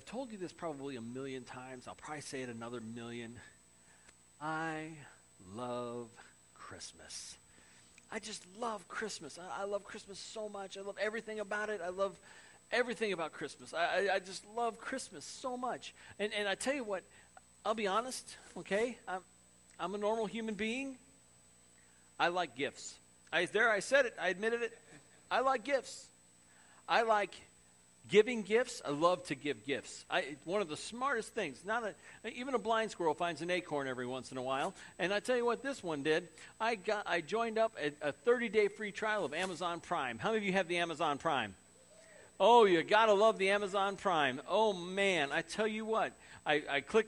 I've told you this probably a million times. I'll probably say it another million. I love Christmas. I just love Christmas. I, I, love Christmas so much. I love everything about it. I love everything about Christmas. I, I, I just love Christmas so much. And, and I tell you what, I'll be honest, okay? I'm, I'm a normal human being. I like gifts. I, there, I said it. I admitted it. I like gifts. I like giving gifts. I love to give gifts. I, one of the smartest things. Not a, even a blind squirrel finds an acorn every once in a while. And I tell you what, this one did. I got. I joined up a, a 30-day free trial of Amazon Prime. How many of you have the Amazon Prime? Oh, you gotta love the Amazon Prime. Oh man, I tell you what. I, I click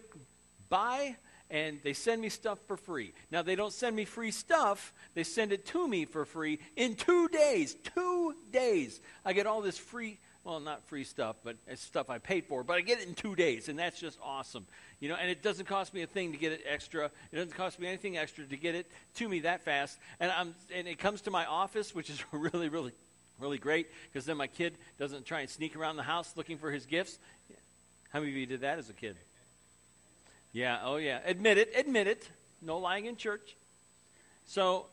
buy and they send me stuff for free. Now, they don't send me free stuff, they send it to me for free in two days. Two days. I get all this free, well, not free stuff, but it's stuff I paid for, but I get it in two days, and that's just awesome. You know, and it doesn't cost me a thing to get it extra. It doesn't cost me anything extra to get it to me that fast. And, I'm, and it comes to my office, which is really, really, really great, because then my kid doesn't try and sneak around the house looking for his gifts. How many of you did that as a kid? Yeah, oh yeah. Admit it, admit it. No lying in church. So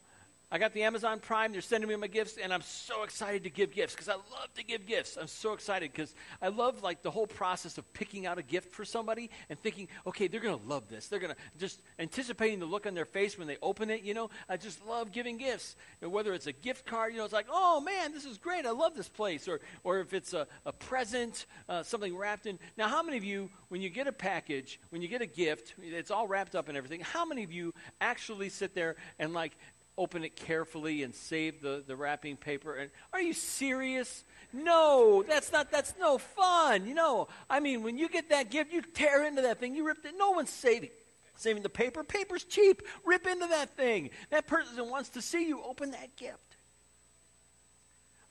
I got the Amazon Prime. They're sending me my gifts, and I'm so excited to give gifts because I love to give gifts. I'm so excited because I love like the whole process of picking out a gift for somebody and thinking, okay, they're to love this. They're to just anticipating the look on their face when they open it. You know, I just love giving gifts. And whether it's a gift card, you know, it's like, oh man, this is great. I love this place. Or, or if it's a, a present, uh, something wrapped in. Now, how many of you, when you get a package, when you get a gift, it's all wrapped up and everything. How many of you actually sit there and like open it carefully and save the, the wrapping paper. And are you serious? No, that's not that's no fun. You know, I mean, when you get that gift, you tear into that thing, you rip it. No one's saving saving the paper. Paper's cheap. Rip into that thing. That person wants to see you open that gift.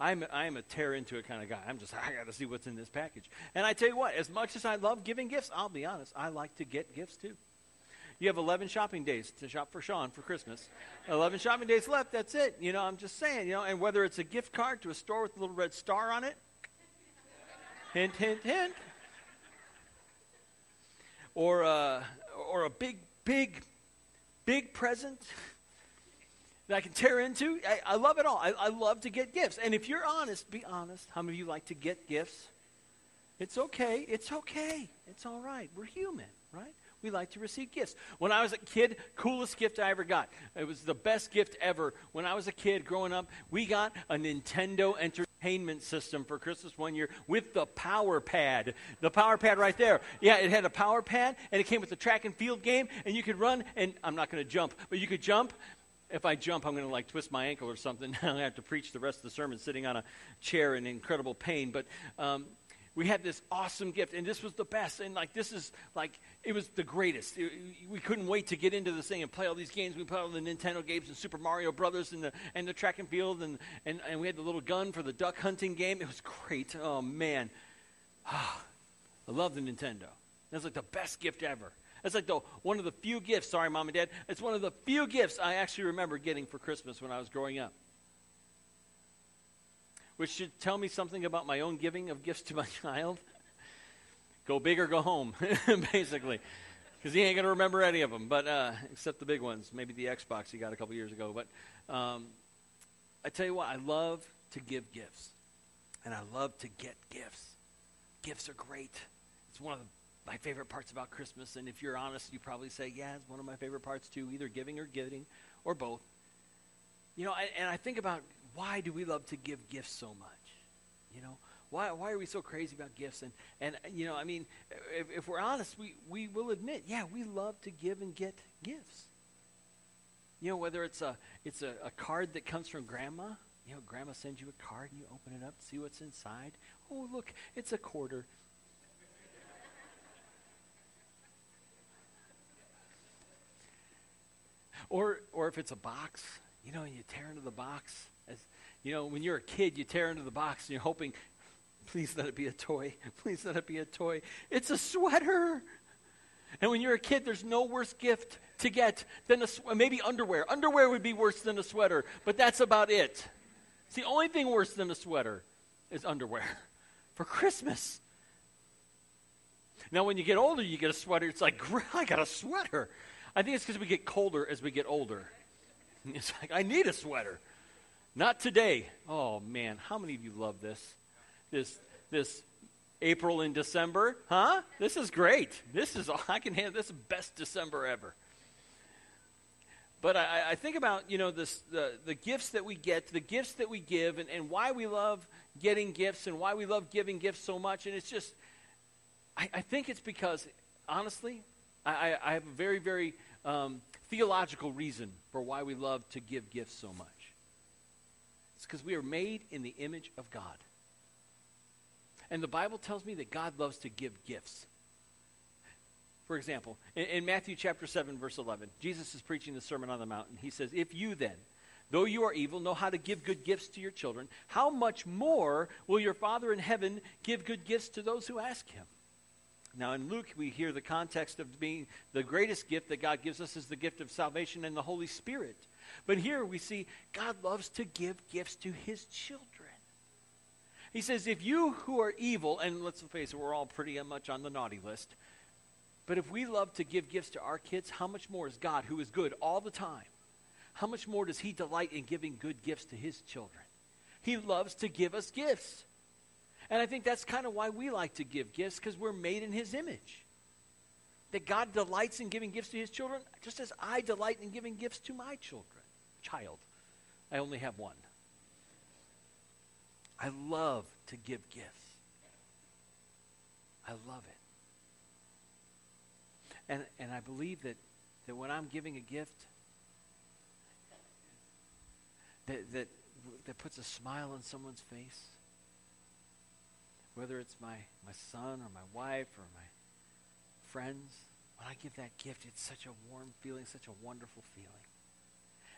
I'm, I'm a tear into it kind of guy. I'm just, I got to see what's in this package. And I tell you what, as much as I love giving gifts, I'll be honest, I like to get gifts too. You have 11 shopping days to shop for Sean for Christmas. 11 shopping days left. That's it. You know, I'm just saying, you know, and whether it's a gift card to a store with a little red star on it, hint, hint, hint, or, uh, or a big, big, big present that I can tear into. I, I love it all. I, I love to get gifts. And if you're honest, be honest. How many of you like to get gifts? It's okay. It's okay. It's all right. We're human, right? We like to receive gifts. When I was a kid, coolest gift I ever got. It was the best gift ever. When I was a kid growing up, we got a Nintendo entertainment system for Christmas one year with the power pad. The power pad right there. Yeah, it had a power pad and it came with the track and field game and you could run and I'm not going to jump, but you could jump if I jump, I'm going to like twist my ankle or something. I have to preach the rest of the sermon sitting on a chair in incredible pain. But um, we had this awesome gift, and this was the best. And like, this is like, it was the greatest. It, we couldn't wait to get into this thing and play all these games. We played all the Nintendo games and Super Mario Brothers and the and the track and field, and and, and we had the little gun for the duck hunting game. It was great. Oh man, ah, I love the Nintendo. That's like the best gift ever. That's like the one of the few gifts. Sorry, mom and dad. It's one of the few gifts I actually remember getting for Christmas when I was growing up which should tell me something about my own giving of gifts to my child. go big or go home, basically. Because he ain't going to remember any of them, but uh, except the big ones. Maybe the Xbox he got a couple years ago. But um, I tell you what, I love to give gifts. And I love to get gifts. Gifts are great. It's one of the, my favorite parts about Christmas. And if you're honest, you probably say, yeah, it's one of my favorite parts too, either giving or getting, or both. You know, I, and I think about why do we love to give gifts so much? You know, why, why are we so crazy about gifts? And, and you know, I mean, if, if we're honest, we, we will admit, yeah, we love to give and get gifts. You know, whether it's a, it's a, a card that comes from grandma, you know, grandma sends you a card and you open it up, see what's inside. Oh, look, it's a quarter. or, or if it's a box, you know, and you tear into the box as, you know, when you're a kid, you tear into the box and you're hoping, please let it be a toy. Please let it be a toy. It's a sweater. And when you're a kid, there's no worse gift to get than a maybe underwear. Underwear would be worse than a sweater, but that's about it. It's the only thing worse than a sweater is underwear for Christmas. Now, when you get older, you get a sweater. It's like, I got a sweater. I think it's because we get colder as we get older. It's like, I need a sweater. Not today. Oh, man. How many of you love this? This, this April and December? Huh? This is great. This is, I can handle this is best December ever. But I, I, think about, you know, this, the, the gifts that we get, the gifts that we give, and, and why we love getting gifts and why we love giving gifts so much. And it's just, I, I think it's because, honestly, I, I have a very, very um, theological reason for why we love to give gifts so much. It's because we are made in the image of God. And the Bible tells me that God loves to give gifts. For example, in, in, Matthew chapter 7, verse 11, Jesus is preaching the Sermon on the Mount, and he says, If you then, though you are evil, know how to give good gifts to your children, how much more will your Father in heaven give good gifts to those who ask him? Now, in Luke, we hear the context of being the greatest gift that God gives us is the gift of salvation and the Holy Spirit. But here we see God loves to give gifts to his children. He says, if you who are evil, and let's face it, we're all pretty much on the naughty list, but if we love to give gifts to our kids, how much more is God, who is good all the time, how much more does he delight in giving good gifts to his children? He loves to give us gifts. And I think that's kind of why we like to give gifts, because we're made in his image. That God delights in giving gifts to his children, just as I delight in giving gifts to my children. Child. I only have one. I love to give gifts. I love it. And, and I believe that, that when I'm giving a gift, that, that, that puts a smile on someone's face, whether it's my, my son or my wife or my friends, when I give that gift, it's such a warm feeling, such a wonderful feeling.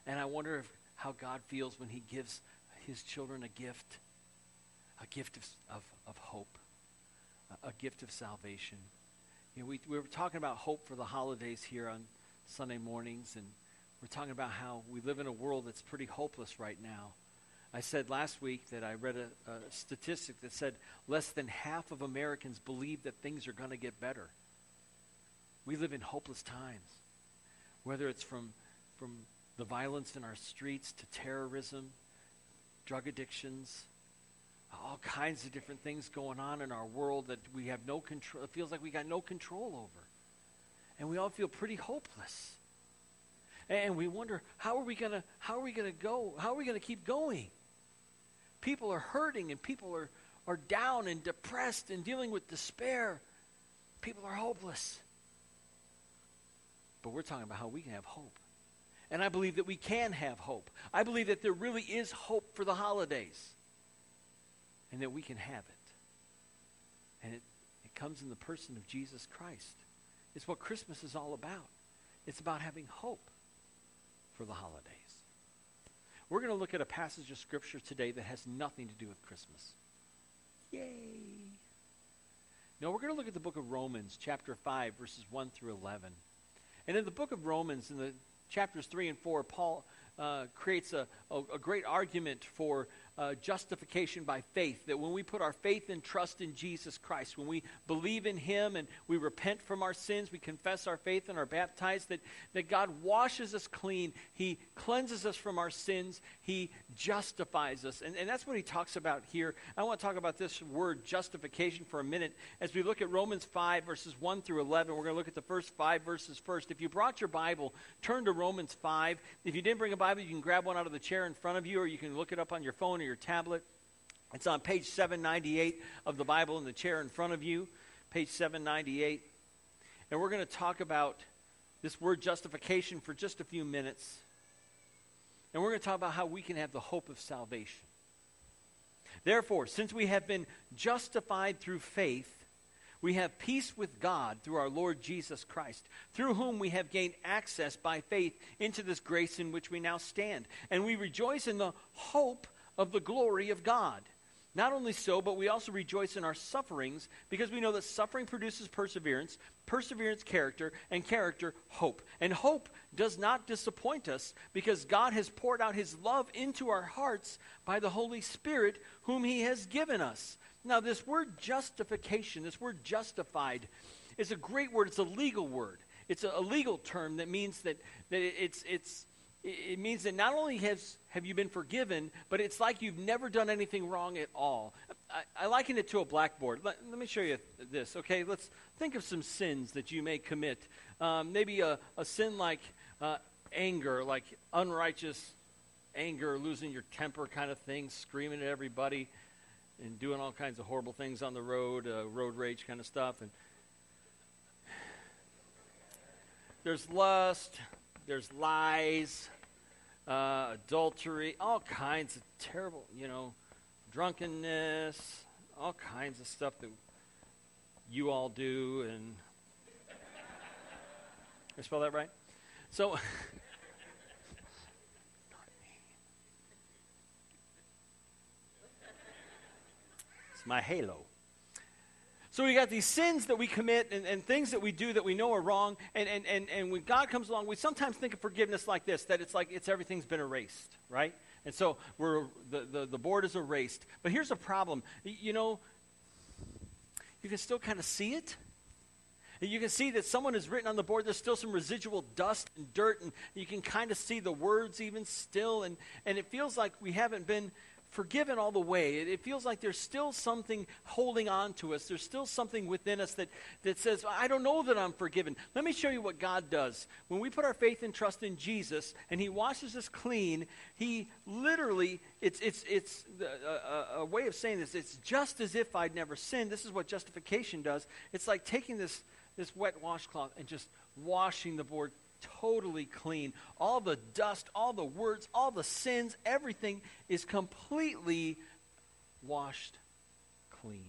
And I wonder if, how God feels when he gives his children a gift, a gift of, of, of hope, a, a, gift of salvation. You know, we, we were talking about hope for the holidays here on Sunday mornings, and we're talking about how we live in a world that's pretty hopeless right now. I said last week that I read a, a statistic that said less than half of Americans believe that things are going to get better. We live in hopeless times, whether it's from, from the violence in our streets to terrorism, drug addictions, all kinds of different things going on in our world that we have no control. It feels like we got no control over. And we all feel pretty hopeless. And we wonder, how are we going to how are we going to go? How are we going to keep going? People are hurting and people are, are down and depressed and dealing with despair. People are hopeless. But we're talking about how we can have hope. And I believe that we can have hope. I believe that there really is hope for the holidays. And that we can have it. And it, it comes in the person of Jesus Christ. It's what Christmas is all about. It's about having hope for the holidays. We're going to look at a passage of Scripture today that has nothing to do with Christmas. Yay! No, we're going to look at the book of Romans, chapter 5, verses 1 through 11. And in the book of Romans, in the chapters 3 and 4, Paul uh, creates a, a, a, great argument for uh, justification by faith. That when we put our faith and trust in Jesus Christ, when we believe in Him and we repent from our sins, we confess our faith and are baptized, that, that God washes us clean. He cleanses us from our sins. He justifies us. And, and that's what He talks about here. I want to talk about this word justification for a minute as we look at Romans 5, verses 1 through 11. We're going to look at the first five verses first. If you brought your Bible, turn to Romans 5. If you didn't bring a Bible, you can grab one out of the chair in front of you, or you can look it up on your phone or your tablet. It's on page 798 of the Bible in the chair in front of you, page 798. And we're going to talk about this word justification for just a few minutes. And we're going to talk about how we can have the hope of salvation. Therefore, since we have been justified through faith, we have peace with God through our Lord Jesus Christ, through whom we have gained access by faith into this grace in which we now stand. And we rejoice in the hope of the glory of God. Not only so, but we also rejoice in our sufferings because we know that suffering produces perseverance, perseverance, character, and character, hope. And hope does not disappoint us because God has poured out his love into our hearts by the Holy Spirit, whom he has given us. Now, this word justification, this word justified, is a great word. It's a legal word. It's a, legal term that means that, that it's, it's, it means that not only has, have you been forgiven, but it's like you've never done anything wrong at all. I, I liken it to a blackboard. Let, let, me show you this, okay? Let's think of some sins that you may commit. Um, maybe a, a sin like uh, anger, like unrighteous anger, losing your temper kind of thing, screaming at everybody and doing all kinds of horrible things on the road, uh, road rage kind of stuff. And there's lust, there's lies, uh, adultery, all kinds of terrible, you know, drunkenness, all kinds of stuff that you all do. And I spell that right? So. It's my halo. So we got these sins that we commit and, and, things that we do that we know are wrong. And, and, and, and when God comes along, we sometimes think of forgiveness like this, that it's like it's everything's been erased, right? And so we're, the, the, the board is erased. But here's a problem. You know, you can still kind of see it. And you can see that someone has written on the board, there's still some residual dust and dirt, and you can kind of see the words even still. And, and it feels like we haven't been forgiven all the way. It, it, feels like there's still something holding on to us. There's still something within us that, that says, I don't know that I'm forgiven. Let me show you what God does. When we put our faith and trust in Jesus and He washes us clean, He literally, it's, it's, it's a, way of saying this, it's just as if I'd never sinned. This is what justification does. It's like taking this, this wet washcloth and just washing the board totally clean. All the dust, all the words, all the sins, everything is completely washed clean.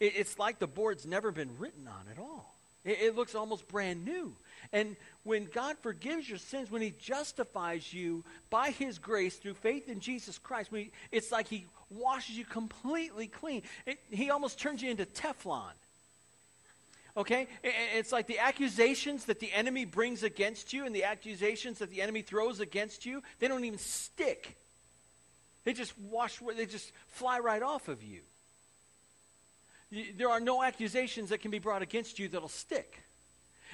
It, it's like the board's never been written on at all. It, it looks almost brand new. And when God forgives your sins, when He justifies you by His grace through faith in Jesus Christ, he, it's like He washes you completely clean. It, he almost turns you into Teflon. Okay? It's like the accusations that the enemy brings against you and the accusations that the enemy throws against you, they don't even stick. They just wash, they just fly right off of you. There are no accusations that can be brought against you that'll stick.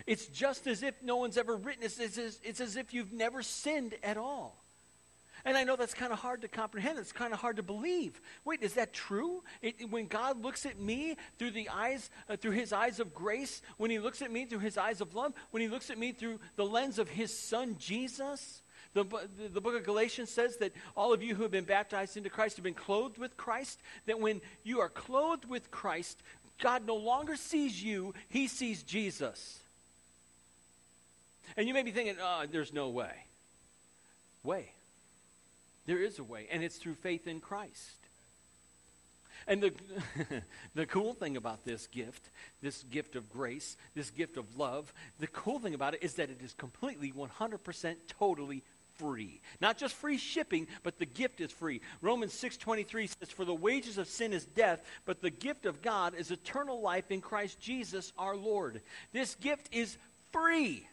It's just as if no one's ever written. It's, it's, it's as if you've never sinned at all. And I know that's kind of hard to comprehend. It's kind of hard to believe. Wait, is that true? It, when God looks at me through the eyes, uh, through His eyes of grace, when He looks at me through His eyes of love, when He looks at me through the lens of His Son Jesus, the, the, the, book of Galatians says that all of you who have been baptized into Christ have been clothed with Christ. That when you are clothed with Christ, God no longer sees you, He sees Jesus. And you may be thinking, oh, there's no way. Way. There is a way, and it's through faith in Christ. And the, the cool thing about this gift, this gift of grace, this gift of love, the cool thing about it is that it is completely 100% totally free. Not just free shipping, but the gift is free. Romans 6:23 says for the wages of sin is death, but the gift of God is eternal life in Christ Jesus our Lord. This gift is free.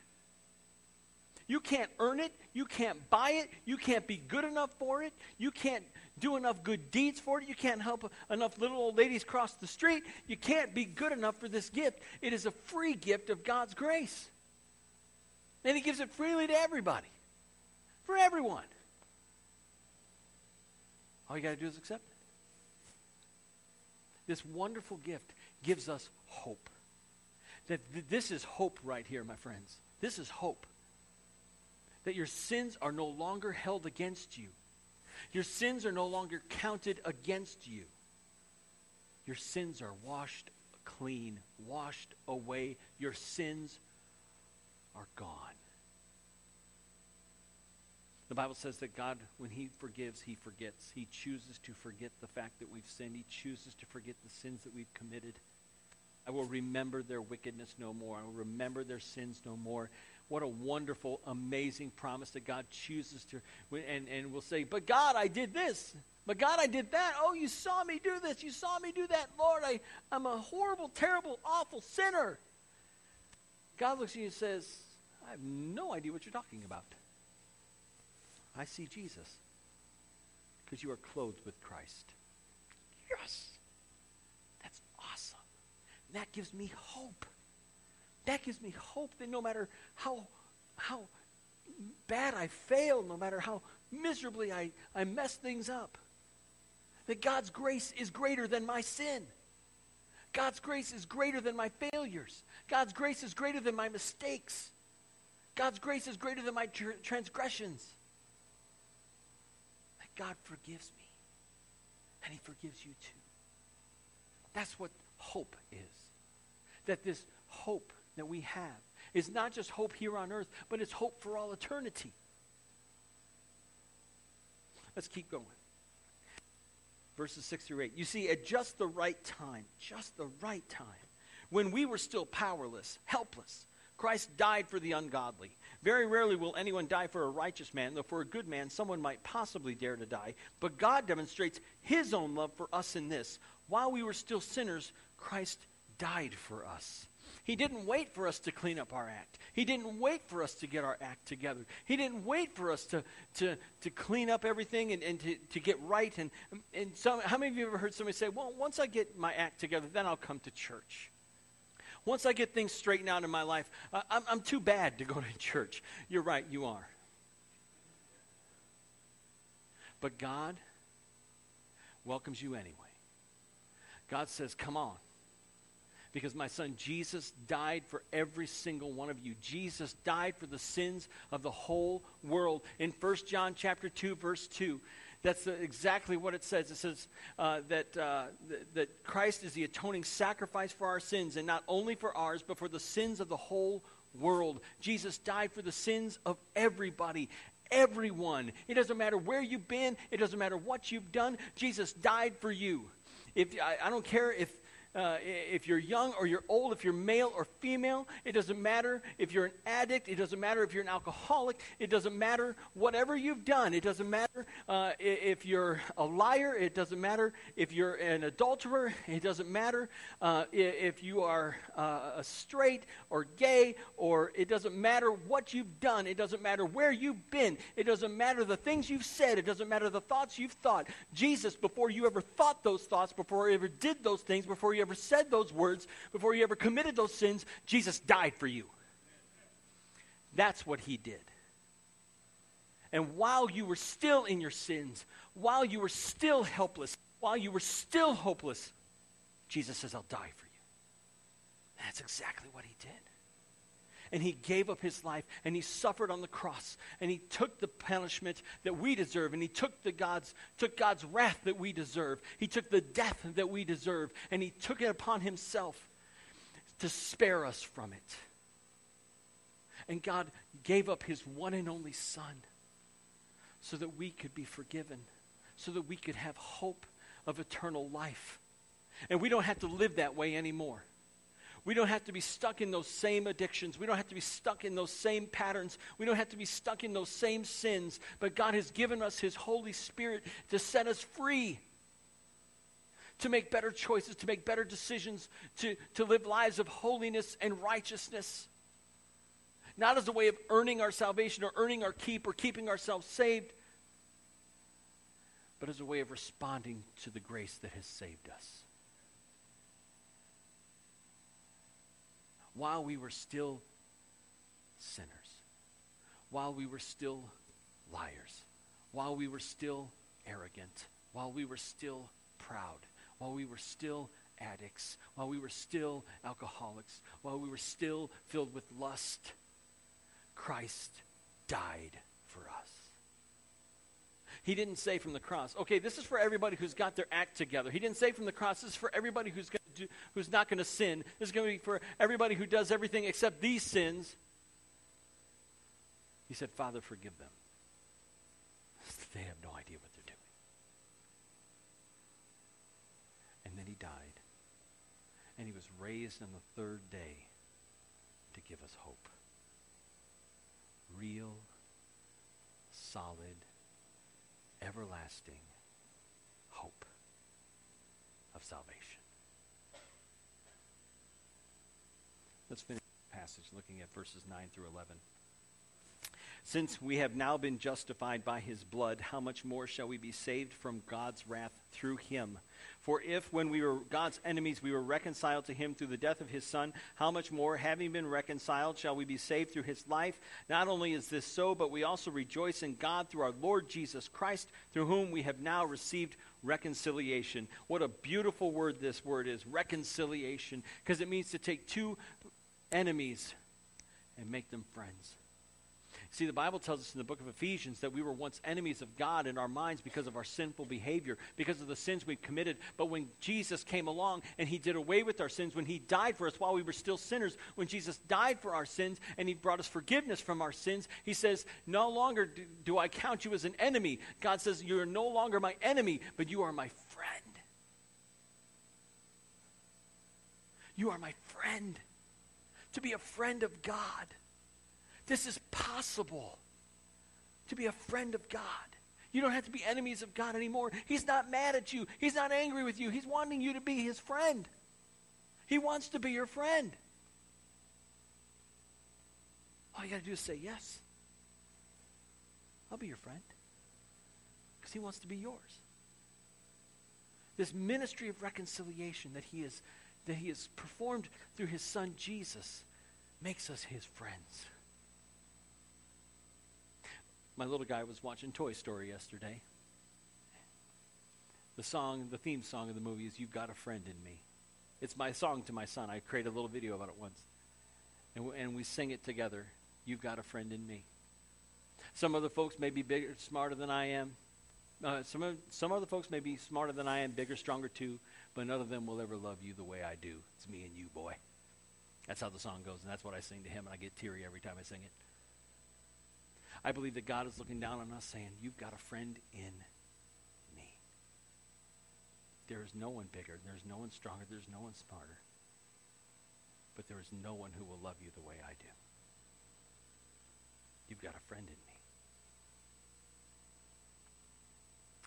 You can't earn it. You can't buy it. You can't be good enough for it. You can't do enough good deeds for it. You can't help enough little old ladies cross the street. You can't be good enough for this gift. It is a free gift of God's grace. And He gives it freely to everybody, for everyone. All you got to do is accept it. This wonderful gift gives us hope. That this is hope right here, my friends. This is hope that your sins are no longer held against you. Your sins are no longer counted against you. Your sins are washed clean, washed away. Your sins are gone. The Bible says that God, when He forgives, He forgets. He chooses to forget the fact that we've sinned. He chooses to forget the sins that we've committed. I will remember their wickedness no more. I will remember their sins no more. What a wonderful, amazing promise that God chooses to, and, and we'll say, but God, I did this. But God, I did that. Oh, you saw me do this. You saw me do that. Lord, I, I'm a horrible, terrible, awful sinner. God looks at you and says, I have no idea what you're talking about. I see Jesus because you are clothed with Christ. Yes. That's awesome. And that gives me hope. That gives me hope that no matter how, how bad I fail, no matter how miserably I, I mess things up, that God's grace is greater than my sin. God's grace is greater than my failures. God's grace is greater than my mistakes. God's grace is greater than my tr- transgressions. That God forgives me. And he forgives you too. That's what hope is. That this hope that we have is not just hope here on earth, but it's hope for all eternity. Let's keep going. Verses 6 through 8. You see, at just the right time, just the right time, when we were still powerless, helpless, Christ died for the ungodly. Very rarely will anyone die for a righteous man, though for a good man someone might possibly dare to die. But God demonstrates his own love for us in this. While we were still sinners, Christ died for us. He didn't wait for us to clean up our act. He didn't wait for us to get our act together. He didn't wait for us to, to, to clean up everything and, and to, to get right. And, and some, how many of you ever heard somebody say, well, once I get my act together, then I'll come to church? Once I get things straightened out in my life, I'm, I'm too bad to go to church. You're right, you are. But God welcomes you anyway. God says, come on because my son Jesus died for every single one of you. Jesus died for the sins of the whole world. In 1 John chapter 2 verse 2, that's exactly what it says. It says uh, that, uh, th- that Christ is the atoning sacrifice for our sins, and not only for ours, but for the sins of the whole world. Jesus died for the sins of everybody everyone. It doesn't matter where you've been, it doesn't matter what you've done. Jesus died for you. If I, I don't care if uh, if you're young or you're old, if you're male or female, it doesn't matter if you're an addict, it doesn't matter if you're an alcoholic, it doesn't matter whatever you've done, it doesn't matter uh, if you're a liar, it doesn't matter if you're an adulterer, it doesn't matter uh, if you are uh, straight or gay, or it doesn't matter what you've done, it doesn't matter where you've been, it doesn't matter the things you've said, it doesn't matter the thoughts you've thought. Jesus, before you ever thought those thoughts, before you ever did those things, before you ever said those words, before you ever committed those sins, Jesus died for you. That's what he did. And while you were still in your sins, while you were still helpless, while you were still hopeless, Jesus says, I'll die for you. That's exactly what he did and he gave up his life and he suffered on the cross and he took the punishment that we deserve and he took the God's took God's wrath that we deserve. He took the death that we deserve and he took it upon himself to spare us from it. And God gave up his one and only son so that we could be forgiven, so that we could have hope of eternal life. And we don't have to live that way anymore. We don't have to be stuck in those same addictions. We don't have to be stuck in those same patterns. We don't have to be stuck in those same sins. But God has given us His Holy Spirit to set us free, to make better choices, to make better decisions, to, to live lives of holiness and righteousness. Not as a way of earning our salvation or earning our keep or keeping ourselves saved, but as a way of responding to the grace that has saved us. While we were still sinners, while we were still liars, while we were still arrogant, while we were still proud, while we were still addicts, while we were still alcoholics, while we were still filled with lust, Christ died for us. He didn't say from the cross, okay, this is for everybody who's got their act together. He didn't say from the cross, this is for everybody who's to do, who's not going to sin. This is going to be for everybody who does everything except these sins. He said, Father, forgive them. They have no idea what they're doing. And then he died. And he was raised on the third day to give us hope. Real, solid, everlasting hope of salvation. Let's finish the passage looking at verses 9 through 11. Since we have now been justified by his blood, how much more shall we be saved from God's wrath through him? For if, when we were God's enemies, we were reconciled to him through the death of his Son, how much more, having been reconciled, shall we be saved through his life? Not only is this so, but we also rejoice in God through our Lord Jesus Christ, through whom we have now received reconciliation. What a beautiful word this word is reconciliation, because it means to take two enemies and make them friends. See, the Bible tells us in the book of Ephesians that we were once enemies of God in our minds because of our sinful behavior, because of the sins we've committed. But when Jesus came along and he did away with our sins, when he died for us while we were still sinners, when Jesus died for our sins and he brought us forgiveness from our sins, he says, No longer do, do I count you as an enemy. God says, You are no longer my enemy, but you are my friend. You are my friend. To be a friend of God this is possible to be a friend of God. You don't have to be enemies of God anymore. He's not mad at you, He's not angry with you. He's wanting you to be His friend. He wants to be your friend. All you got to do is say yes. I'll be your friend. Because He wants to be yours. This ministry of reconciliation that He, is, that he has performed through His Son Jesus makes us His friends. My little guy was watching Toy Story yesterday. The song, the theme song of the movie is You've Got a Friend in Me. It's my song to my son. I created a little video about it once. And, w- and we sing it together. You've got a friend in me. Some other folks may be bigger, smarter than I am. Uh, some, of, some other folks may be smarter than I am, bigger, stronger too, but none of them will ever love you the way I do. It's me and you, boy. That's how the song goes, and that's what I sing to him, and I get teary every time I sing it. I believe that God is looking down on us saying, You've got a friend in me. There is no one bigger, there's no one stronger, there's no one smarter. But there is no one who will love you the way I do. You've got a friend in me.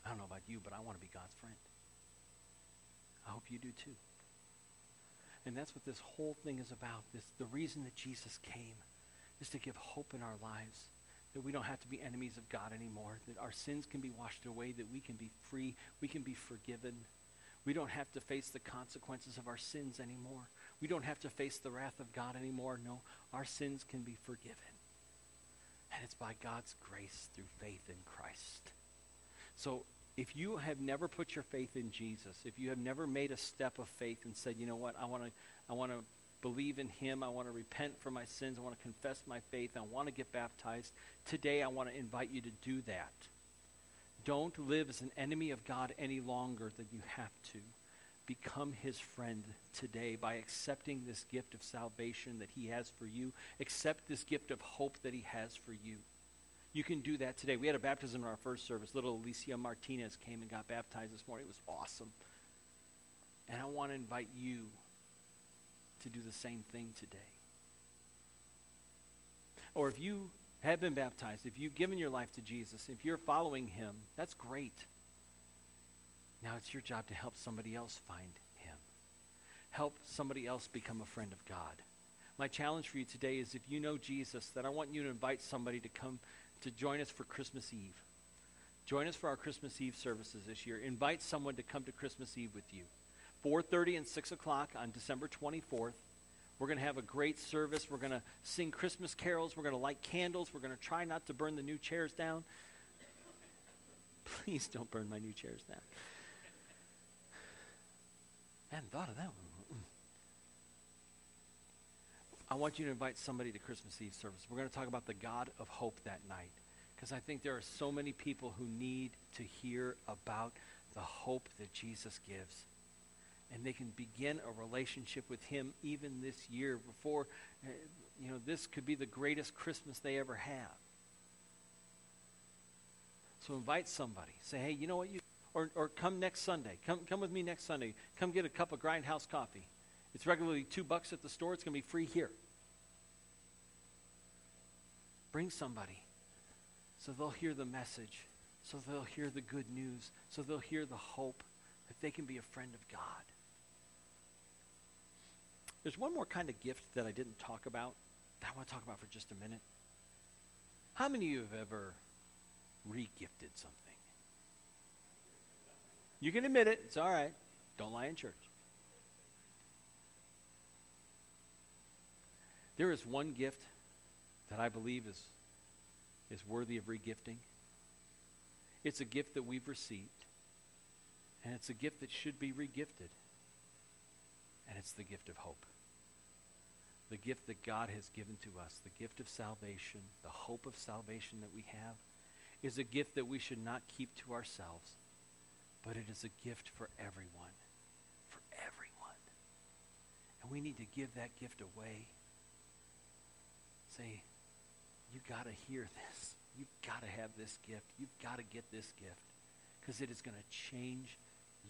I don't know about you, but I want to be God's friend. I hope you do too. And that's what this whole thing is about. This, the reason that Jesus came is to give hope in our lives that we don't have to be enemies of God anymore, that our sins can be washed away, that we can be free, we can be forgiven. We don't have to face the consequences of our sins anymore. We don't have to face the wrath of God anymore. No, our sins can be forgiven. And it's by God's grace through faith in Christ. So if you have never put your faith in Jesus, if you have never made a step of faith and said, you know what, I want to I want to believe in him. I want to repent for my sins. I want to confess my faith. I want to get baptized. Today, I want to invite you to do that. Don't live as an enemy of God any longer than you have to. Become his friend today by accepting this gift of salvation that he has for you. Accept this gift of hope that he has for you. You can do that today. We had a baptism in our first service. Little Alicia Martinez came and got baptized this morning. It was awesome. And I want to invite you to do the same thing today. Or if you have been baptized, if you've given your life to Jesus, if you're following him, that's great. Now it's your job to help somebody else find him. Help somebody else become a friend of God. My challenge for you today is if you know Jesus, that I want you to invite somebody to come to join us for Christmas Eve. Join us for our Christmas Eve services this year. Invite someone to come to Christmas Eve with you. 4.30 and 6 o'clock on December 24th. We're going to have a great service. We're going to sing Christmas carols. We're going to light candles. We're going to try not to burn the new chairs down. Please don't burn my new chairs down. I hadn't thought of that one. I want you to invite somebody to Christmas Eve service. We're going to talk about the God of hope that night because I think there are so many people who need to hear about the hope that Jesus gives. And they can begin a relationship with him even this year before uh, you know this could be the greatest christmas they ever have. So invite somebody. Say hey you know what you or, or come next sunday. Come, come with me next sunday. Come get a cup of grindhouse coffee. It's regularly two bucks at the store. It's going to be free here bring somebody so they'll hear the message so they'll hear the good news so they'll hear the hope that they can be a friend of god there's one more kind of gift that I didn't talk about that I want to talk about for just a minute. How many of you have ever re-gifted something? You can admit it. It's all right. Don't lie in church. There is one gift that I believe is, is worthy of regifting. It's a gift that we've received, and it's a gift that should be regifted. And it's the gift of hope. The gift that God has given to us, the gift of salvation, the hope of salvation that we have, is a gift that we should not keep to ourselves, but it is a gift for everyone. For everyone. And we need to give that gift away. Say, you got to hear this. You've got to have this gift. You've got to get this gift because it is going to change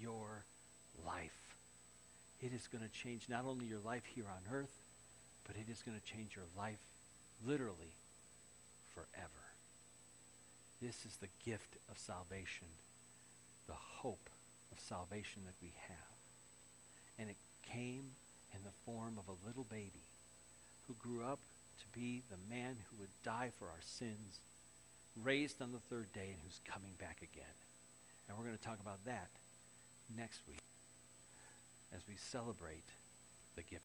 your life. It is going to change not only your life here on earth, but it is going to change your life literally forever. This is the gift of salvation, the hope of salvation that we have. And it came in the form of a little baby who grew up to be the man who would die for our sins, raised on the third day, and who's coming back again. And we're going to talk about that next week as we celebrate the gift